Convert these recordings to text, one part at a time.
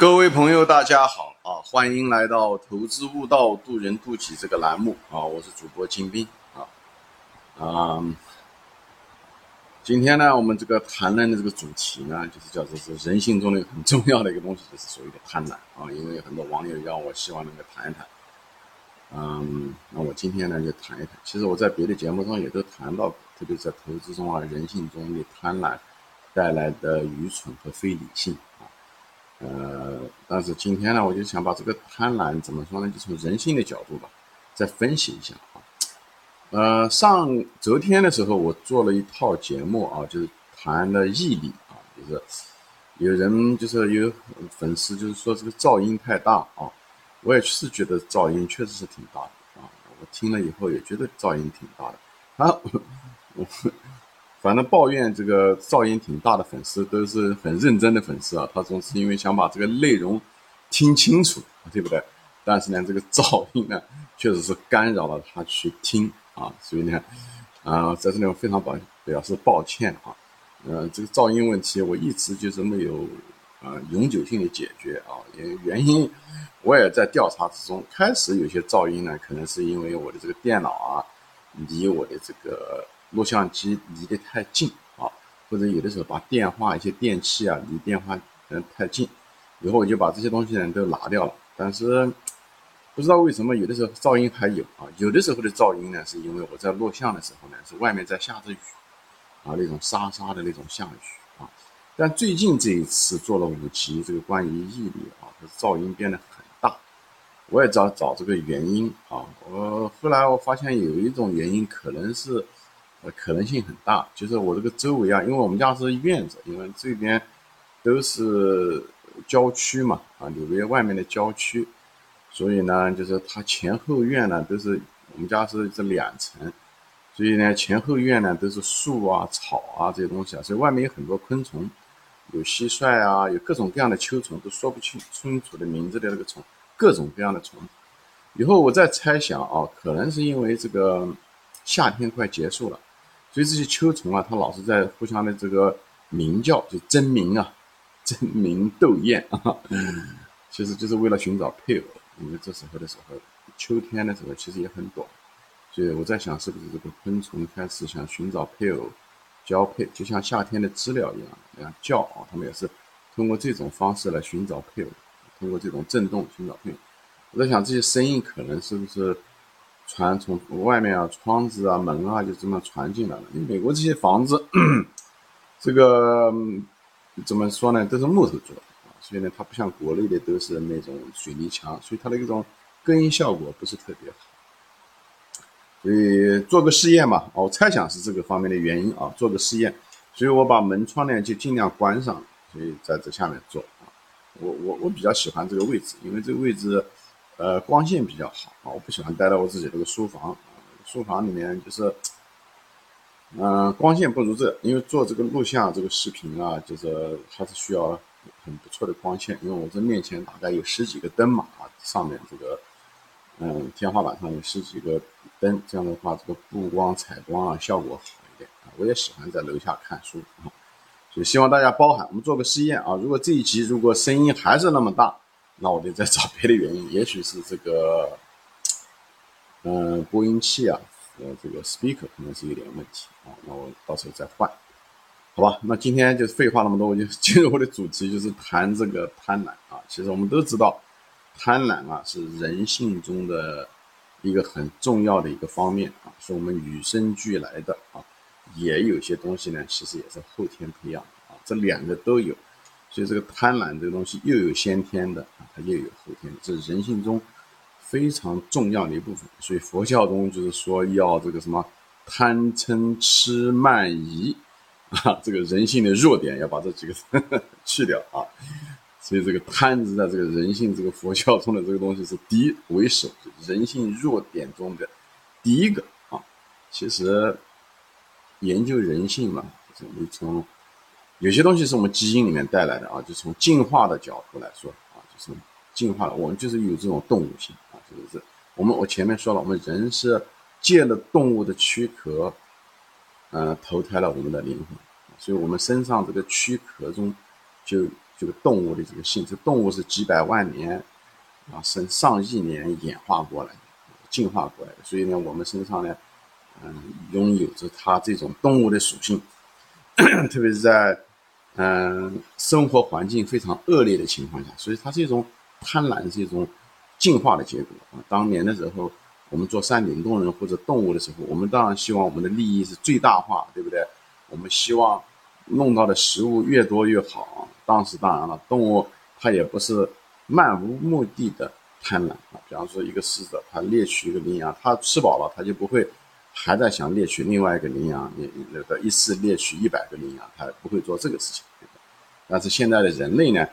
各位朋友，大家好啊！欢迎来到“投资悟道，渡人渡己”这个栏目啊！我是主播金兵啊啊！今天呢，我们这个谈论的这个主题呢，就是叫做是人性中的很重要的一个东西，就是所谓的贪婪啊！因为有很多网友要我希望能够谈一谈，嗯，那我今天呢就谈一谈。其实我在别的节目上也都谈到，特别在投资中啊，人性中的贪婪带来的愚蠢和非理性啊。呃，但是今天呢，我就想把这个贪婪怎么说呢？就从人性的角度吧，再分析一下啊。呃，上昨天的时候，我做了一套节目啊，就是谈的毅力啊，就是有人就是有粉丝就是说这个噪音太大啊，我也是觉得噪音确实是挺大的啊，我听了以后也觉得噪音挺大的啊，我。反正抱怨这个噪音挺大的粉丝都是很认真的粉丝啊，他总是因为想把这个内容听清楚，对不对？但是呢，这个噪音呢，确实是干扰了他去听啊，所以呢，啊，在这里我非常抱表示抱歉啊，呃，这个噪音问题我一直就是没有啊永久性的解决啊，因原因我也在调查之中，开始有些噪音呢，可能是因为我的这个电脑啊离我的这个。录像机离得太近啊，或者有的时候把电话一些电器啊离电话嗯太近，以后我就把这些东西呢都拿掉了。但是不知道为什么有的时候噪音还有啊，有的时候的噪音呢是因为我在录像的时候呢是外面在下着雨啊那种沙沙的那种下雨啊。但最近这一次做了五集这个关于毅力啊，噪音变得很大，我也找找这个原因啊。我后来我发现有一种原因可能是。呃，可能性很大，就是我这个周围啊，因为我们家是院子，因为这边都是郊区嘛，啊，纽约外面的郊区，所以呢，就是它前后院呢都是我们家是这两层，所以呢，前后院呢都是树啊、草啊这些东西啊，所以外面有很多昆虫，有蟋蟀啊，有各种各样的秋虫，都说不清清楚的名字的那个虫，各种各样的虫。以后我再猜想啊，可能是因为这个夏天快结束了。所以这些秋虫啊，它老是在互相的这个鸣叫，就争鸣啊，争鸣斗艳啊，其实就是为了寻找配偶。因为这时候的时候，秋天的时候其实也很短，所以我在想，是不是这个昆虫开始想寻找配偶交配，就像夏天的知了一样，那样叫啊，它们也是通过这种方式来寻找配偶，通过这种震动寻找配偶。我在想，这些声音可能是不是？传从外面啊，窗子啊，门啊，就这么传进来了。因为美国这些房子，这个怎么说呢，都是木头做的啊，所以呢，它不像国内的都是那种水泥墙，所以它的一种隔音效果不是特别好。所以做个试验嘛，我猜想是这个方面的原因啊，做个试验。所以我把门窗呢就尽量关上，所以在这下面做啊。我我我比较喜欢这个位置，因为这个位置。呃，光线比较好啊，我不喜欢待在我自己这个书房，书房里面就是，嗯，光线不如这，因为做这个录像、这个视频啊，就是还是需要很不错的光线，因为我这面前大概有十几个灯嘛，啊，上面这个，嗯，天花板上有十几个灯，这样的话，这个布光、采光啊，效果好一点啊。我也喜欢在楼下看书啊，所以希望大家包涵，我们做个试验啊。如果这一集如果声音还是那么大，那我得再找别的原因，也许是这个，嗯，播音器啊，呃，这个 speaker 可能是有点问题啊，那我到时候再换，好吧？那今天就废话那么多，我就 进入我的主题，就是谈这个贪婪啊。其实我们都知道，贪婪啊是人性中的一个很重要的一个方面啊，是我们与生俱来的啊，也有些东西呢，其实也是后天培养的啊，这两个都有。所以这个贪婪这个东西又有先天的啊，它又有后天的，这是人性中非常重要的一部分。所以佛教中就是说要这个什么贪嗔痴慢疑啊，这个人性的弱点要把这几个 去掉啊。所以这个贪字在这个人性这个佛教中的这个东西是第一为首，人性弱点中的第一个啊。其实研究人性嘛，你从有些东西是我们基因里面带来的啊，就从进化的角度来说啊，就是进化了，我们就是有这种动物性啊，就是我们我前面说了，我们人是借了动物的躯壳，呃，投胎了我们的灵魂，所以我们身上这个躯壳中就这个动物的这个性，这动物是几百万年啊，甚上亿年演化过来的，进化过来的。所以呢，我们身上呢，嗯，拥有着它这种动物的属性，特别是在嗯生活环境非常恶劣的情况下，所以它是一种贪婪，是一种进化的结果啊。当年的时候，我们做山顶洞人或者动物的时候，我们当然希望我们的利益是最大化，对不对？我们希望弄到的食物越多越好。当时当然了，动物它也不是漫无目的的贪婪啊。比方说，一个狮子，它猎取一个羚羊，它吃饱了，它就不会还在想猎取另外一个羚羊，你那个一次猎取一百个羚羊，他不会做这个事情。但是现在的人类呢，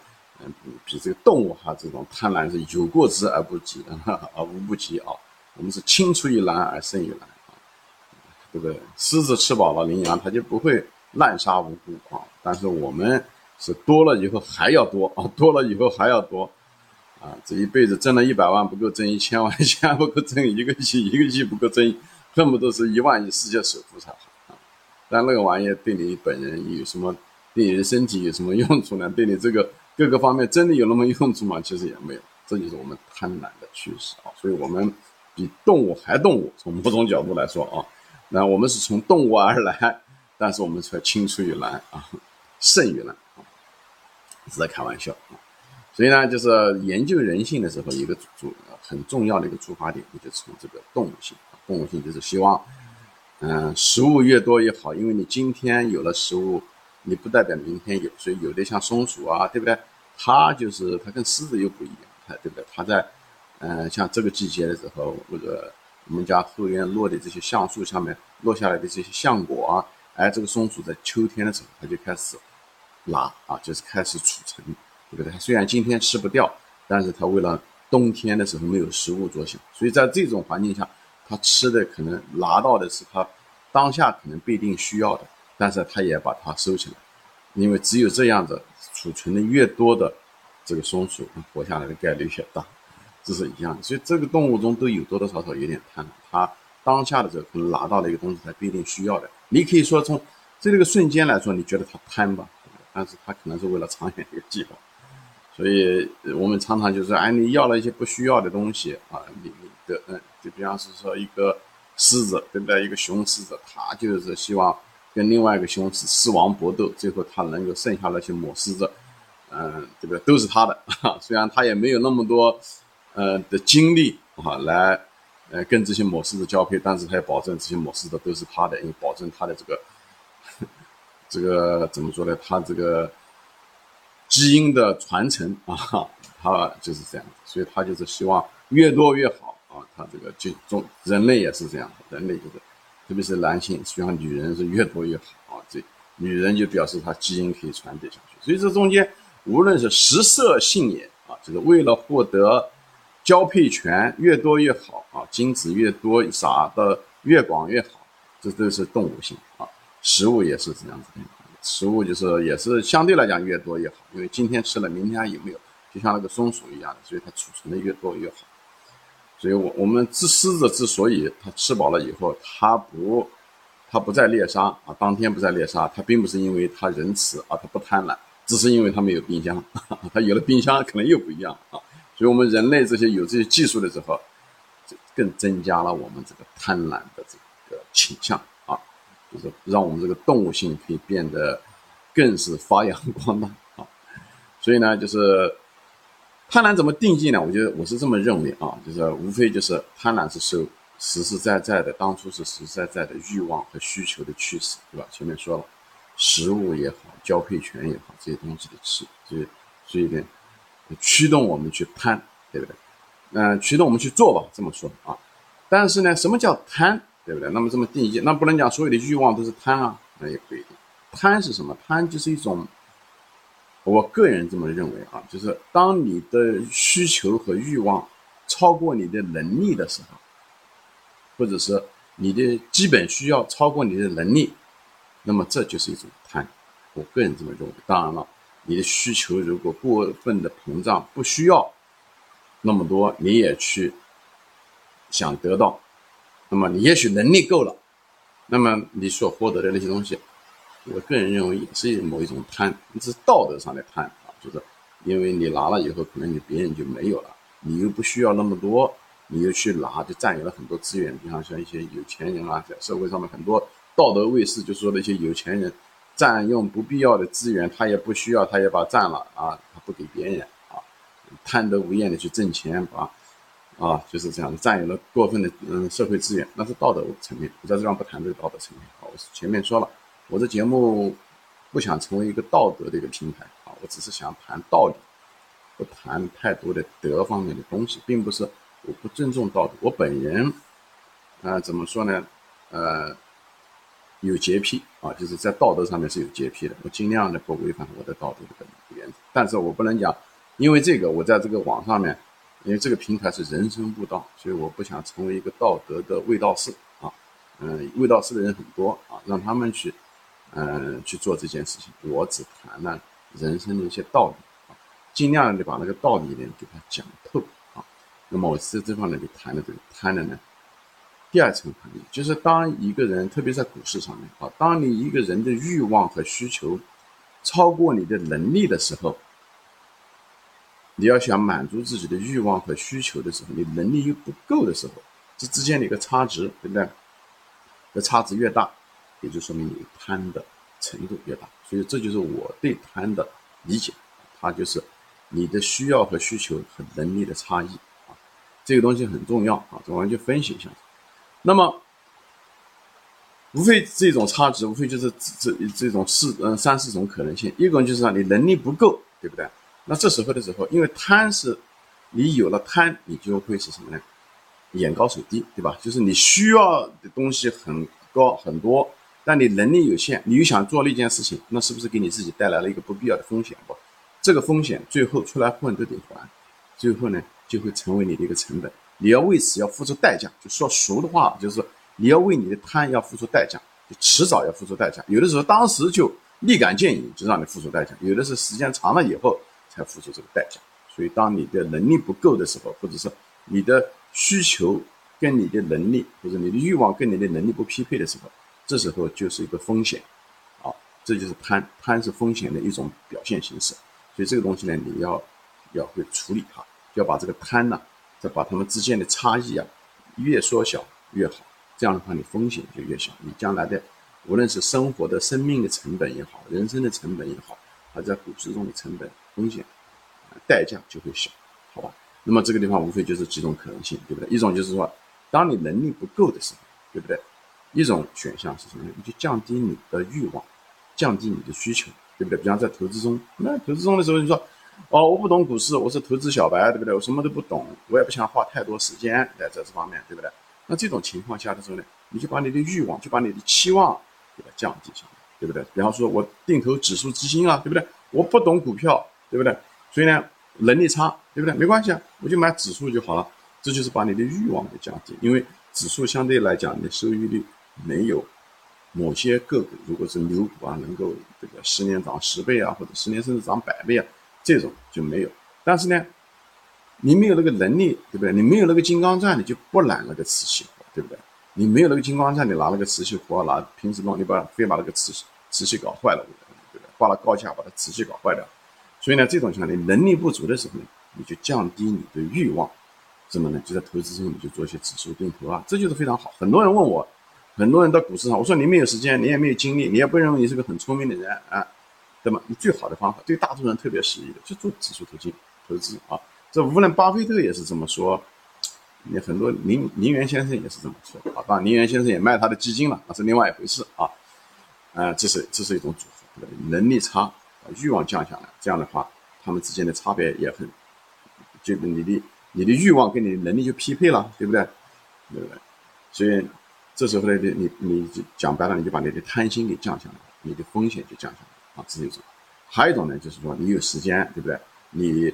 嗯，比这个动物哈这种贪婪是有过之而不及，而无不及啊。我们是青出于蓝而胜于蓝。对不对？狮子吃饱了羚羊，它就不会滥杀无辜啊。但是我们是多了以后还要多 啊，多了以后还要多啊。这一辈子挣了一百万不够挣一千万，一千万不够挣一个亿，一个亿不够挣，恨不得是一万亿世界首富才好啊。但那个玩意对你本人有什么？对你的身体有什么用处呢？对你这个各个方面真的有那么用处吗？其实也没有。这就是我们贪婪的趋势啊。所以我们比动物还动物，从某种角度来说啊。那我们是从动物而来，但是我们却青出于蓝啊，胜于蓝啊，是在开玩笑啊。所以呢，就是研究人性的时候，一个主很重要的一个出发点，就是从这个动物性动物性就是希望，嗯，食物越多越好，因为你今天有了食物，你不代表明天有，所以有的像松鼠啊，对不对？它就是它跟狮子又不一样，它对不对？它在，嗯，像这个季节的时候，或者。我们家后院落的这些橡树下面落下来的这些橡果啊，哎，这个松鼠在秋天的时候，它就开始拉啊，就是开始储存，对不对？它虽然今天吃不掉，但是它为了冬天的时候没有食物着想，所以在这种环境下，它吃的可能拿到的是它当下可能不一定需要的，但是它也把它收起来，因为只有这样子储存的越多的这个松鼠活下来的概率越大。这是一样的，所以这个动物中都有多多少少有点贪婪。它当下的时候可能拿到了一个东西，它不一定需要的。你可以说从这个瞬间来说，你觉得它贪吧？但是它可能是为了长远一个计划。所以我们常常就是哎，你要了一些不需要的东西啊，你的嗯，就比方是说一个狮子对不对？一个雄狮子，它就是希望跟另外一个雄狮狮王搏斗，最后它能够剩下那些母狮子，嗯，对不对？都是它的。虽然它也没有那么多。呃的精力啊，来，呃跟这些母狮子交配，但是他要保证这些母狮子都是他的，因为保证他的这个，这个怎么说呢？他这个基因的传承啊，他就是这样，所以他就是希望越多越好啊。他这个就中人类也是这样，人类就是，特别是男性，希望女人是越多越好啊。这女人就表示她基因可以传递下去，所以这中间无论是食色性也啊，就是为了获得。交配权越多越好啊，精子越多撒的越广越好，这都是动物性啊。食物也是这样子的，食物就是也是相对来讲越多越好，因为今天吃了，明天还有没有？就像那个松鼠一样的，所以它储存的越多越好。所以，我我们之狮子之所以它吃饱了以后，它不，它不再猎杀啊，当天不再猎杀，它并不是因为它仁慈啊，它不贪婪，只是因为它没有冰箱，它有了冰箱可能又不一样啊。所以，我们人类这些有这些技术的时候，更增加了我们这个贪婪的这个倾向啊，就是让我们这个动物性可以变得更是发扬光大啊。所以呢，就是贪婪怎么定义呢？我觉得我是这么认为啊，就是无非就是贪婪是受实实在在的，当初是实实在在的欲望和需求的驱使，对吧？前面说了，食物也好，交配权也好，这些东西的吃，所以所以呢。驱动我们去贪，对不对？嗯，驱动我们去做吧，这么说啊。但是呢，什么叫贪，对不对？那么这么定义，那不能讲所有的欲望都是贪啊，那也不一定。贪是什么？贪就是一种，我个人这么认为啊，就是当你的需求和欲望超过你的能力的时候，或者是你的基本需要超过你的能力，那么这就是一种贪。我个人这么认为。当然了。你的需求如果过分的膨胀，不需要那么多，你也去想得到，那么你也许能力够了，那么你所获得的那些东西，我个人认为也是某一种贪，这是道德上的贪啊。就是因为你拿了以后，可能你别人就没有了，你又不需要那么多，你又去拿，就占有了很多资源。比方像一些有钱人啊，在社会上面很多道德卫士就说那些有钱人占用不必要的资源，他也不需要，他也把占了啊，他不给别人啊，贪得无厌的去挣钱，把啊就是这样占有了过分的嗯社会资源，那是道德层面。我在这上不谈这个道德层面啊，我前面说了，我的节目。不想成为一个道德的一个平台啊，我只是想谈道理，不谈太多的德方面的东西，并不是我不尊重道德。我本人啊，怎么说呢？呃，有洁癖啊，就是在道德上面是有洁癖的。我尽量的不违反我的道德的本原则，但是我不能讲，因为这个我在这个网上面，因为这个平台是人生悟道，所以我不想成为一个道德的卫道士啊。嗯，卫道士的人很多啊，让他们去。嗯，去做这件事情，我只谈了人生的一些道理啊，尽量的把那个道理呢给它讲透啊。那么我在这方面就谈了这个贪的呢，第二层含义就是当一个人，特别在股市上面啊，当你一个人的欲望和需求超过你的能力的时候，你要想满足自己的欲望和需求的时候，你能力又不够的时候，这之间的一个差值，对不对？这差值越大。也就说明你贪的程度越大，所以这就是我对贪的理解，它就是你的需要和需求和能力的差异啊，这个东西很重要啊，我们就分析一下。那么，无非这种差值，无非就是这这种四嗯三四种可能性，一种就是让你能力不够，对不对？那这时候的时候，因为贪是，你有了贪，你就会是什么呢？眼高手低，对吧？就是你需要的东西很高很多。但你能力有限，你又想做那件事情，那是不是给你自己带来了一个不必要的风险？不，这个风险最后出来混都得还，最后呢就会成为你的一个成本，你要为此要付出代价。就说俗的话，就是你要为你的贪要付出代价，就迟早要付出代价。有的时候当时就立竿见影，就让你付出代价；有的是时间长了以后才付出这个代价。所以，当你的能力不够的时候，或者是你的需求跟你的能力，或者你的欲望跟你的能力不匹配的时候，这时候就是一个风险，啊，这就是贪，贪是风险的一种表现形式，所以这个东西呢，你要要会处理它，要把这个贪呢，再把它们之间的差异啊，越缩小越好，这样的话你风险就越小，你将来的无论是生活的生命的成本也好，人生的成本也好，还在股市中的成本风险，代价就会小，好吧？那么这个地方无非就是几种可能性，对不对？一种就是说，当你能力不够的时候，对不对？一种选项是什么呢？你就降低你的欲望，降低你的需求，对不对？比方在投资中，那投资中的时候，你说，哦，我不懂股市，我是投资小白，对不对？我什么都不懂，我也不想花太多时间在这方面，对不对？那这种情况下的时候呢，你就把你的欲望，就把你的期望给它降低下来，对不对？比方说，我定投指数基金啊，对不对？我不懂股票，对不对？所以呢，能力差，对不对？没关系啊，我就买指数就好了。这就是把你的欲望给降低，因为指数相对来讲，你的收益率。没有某些个股，如果是牛股啊，能够这个十年涨十倍啊，或者十年甚至涨百倍啊，这种就没有。但是呢，你没有那个能力，对不对？你没有那个金刚钻，你就不揽那个瓷器活，对不对？你没有那个金刚钻，你拿那个瓷器活，拿平时弄，你把非把那个瓷器瓷器搞坏了，对不对？花了高价把它瓷器搞坏掉。所以呢，这种情况你能力不足的时候呢，你就降低你的欲望，怎么呢？就在投资中你就做一些指数定投啊，这就是非常好。很多人问我。很多人到股市上，我说你没有时间，你也没有精力，你也不认为你是个很聪明的人啊，对吗？你最好的方法对大多数人特别适宜的，就做指数投资投资啊。这无论巴菲特也是这么说，你很多林林园先生也是这么说啊。当然，林园先生也卖他的基金了，那是另外一回事啊。呃，这是这是一种组合，能力差，欲望降下来，这样的话，他们之间的差别也很，就你的你的欲望跟你能力就匹配了，对不对？对不对？所以。这时候呢，你你你讲白了，你就把你的贪心给降下来，你的风险就降下来啊，这是一种。还有一种呢，就是说你有时间，对不对？你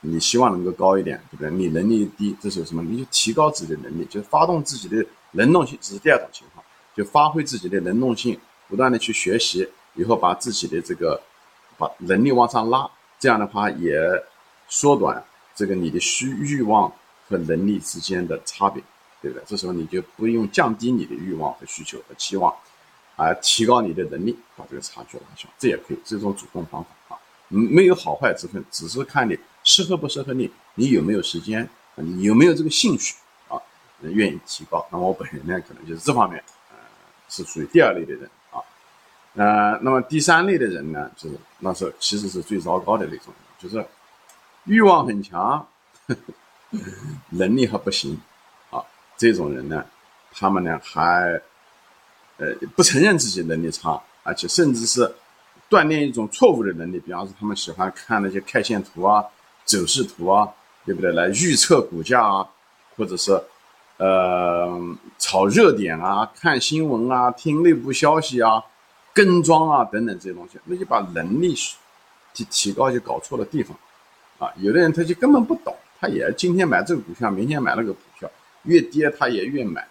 你希望能够高一点，对不对？你能力低，这时候什么？你就提高自己的能力，就发动自己的能动性，这是第二种情况，就发挥自己的能动性，不断的去学习，以后把自己的这个把能力往上拉，这样的话也缩短这个你的需欲望和能力之间的差别。对不对？这时候你就不用降低你的欲望和需求和期望，而提高你的能力，把这个差距拉小，这也可以，这种主动方法啊。没有好坏之分，只是看你适合不适合你，你有没有时间，你有没有这个兴趣啊，愿意提高。那我本人呢，可能就是这方面，呃，是属于第二类的人啊。呃，那么第三类的人呢，就是那是其实是最糟糕的那种，就是欲望很强，能力还不行。这种人呢，他们呢还呃不承认自己能力差，而且甚至是。锻炼一种错误的能力，比方说他们喜欢看那些 K 线图啊、走势图啊，对不对？来预测股价啊，或者是呃炒热点啊、看新闻啊、听内部消息啊、跟庄啊等等这些东西，那就把能力提提高就搞错了地方啊。有的人他就根本不懂，他也今天买这个股票，明天买那个股票，越跌他也越买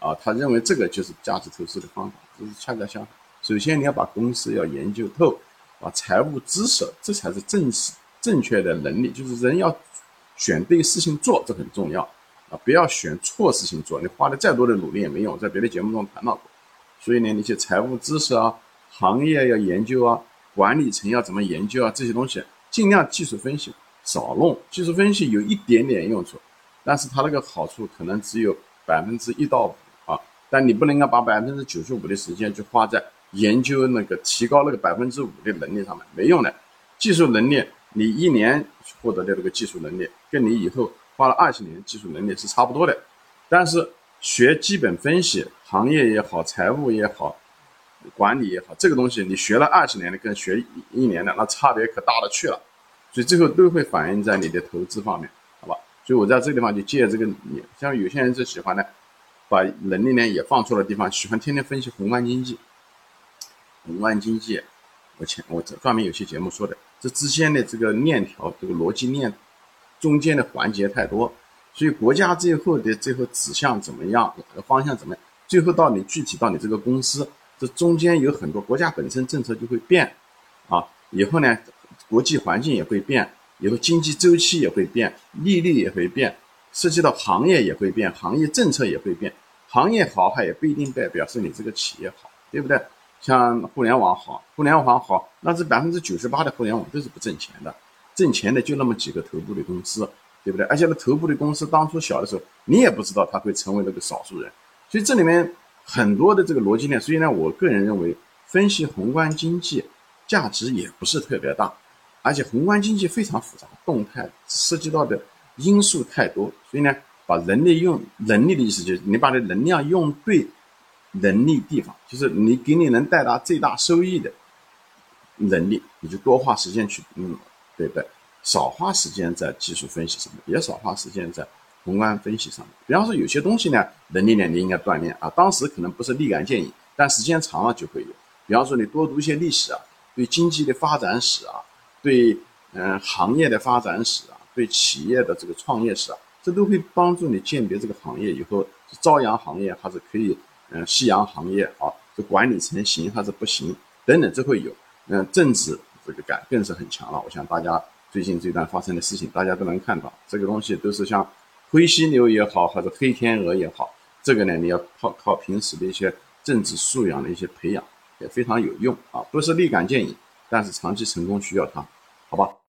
啊。他认为这个就是价值投资的方法，这是恰恰相反。首先，你要把公司要研究透，把财务知识，这才是正式正确的能力。就是人要选对事情做，这很重要啊！不要选错事情做，你花了再多的努力也没用。在别的节目中谈到过。所以呢，那些财务知识啊、行业要研究啊、管理层要怎么研究啊，这些东西尽量技术分析少弄。技术分析有一点点用处，但是它那个好处可能只有百分之一到五啊。但你不能够把百分之九十五的时间去花在。研究那个提高那个百分之五的能力上面没用的，技术能力你一年获得的这个技术能力，跟你以后花了二十年技术能力是差不多的。但是学基本分析，行业也好，财务也好，管理也好，这个东西你学了二十年的跟学一年的那差别可大了去了。所以最后都会反映在你的投资方面，所以我在这个地方就借这个，你像有些人就喜欢呢，把能力呢也放错了地方，喜欢天天分析宏观经济。宏观经济，我前我这专门有些节目说的，这之间的这个链条，这个逻辑链中间的环节太多，所以国家最后的最后指向怎么样，哪个方向怎么样，最后到你具体到你这个公司，这中间有很多国家本身政策就会变，啊，以后呢，国际环境也会变，以后经济周期也会变，利率也会变，涉及到行业也会变，行业政策也会变，行业好它也不一定代表是你这个企业好，对不对？像互联网好，互联网好，那是百分之九十八的互联网都是不挣钱的，挣钱的就那么几个头部的公司，对不对？而且那头部的公司当初小的时候，你也不知道它会成为那个少数人，所以这里面很多的这个逻辑链，所以呢，我个人认为分析宏观经济价值也不是特别大，而且宏观经济非常复杂，动态涉及到的因素太多，所以呢，把人力用能力的意思就是你把这能量用对。能力地方就是你给你能带来最大收益的能力，你就多花时间去，嗯，对不对？少花时间在技术分析上面，也少花时间在宏观分析上面。比方说有些东西呢，能力呢你应该锻炼啊，当时可能不是立竿见影，但时间长了就会有。比方说你多读一些历史啊，对经济的发展史啊，对嗯行业的发展史啊，对企业的这个创业史啊，这都会帮助你鉴别这个行业以后是朝阳行业还是可以。嗯，夕阳行业啊，这管理层行还是不行？等等，这会有。嗯，政治这个感更是很强了。我想大家最近这段发生的事情，大家都能看到，这个东西都是像灰犀牛也好，或者黑天鹅也好，这个呢，你要靠靠平时的一些政治素养的一些培养，也非常有用啊。不是立竿见影，但是长期成功需要它，好吧？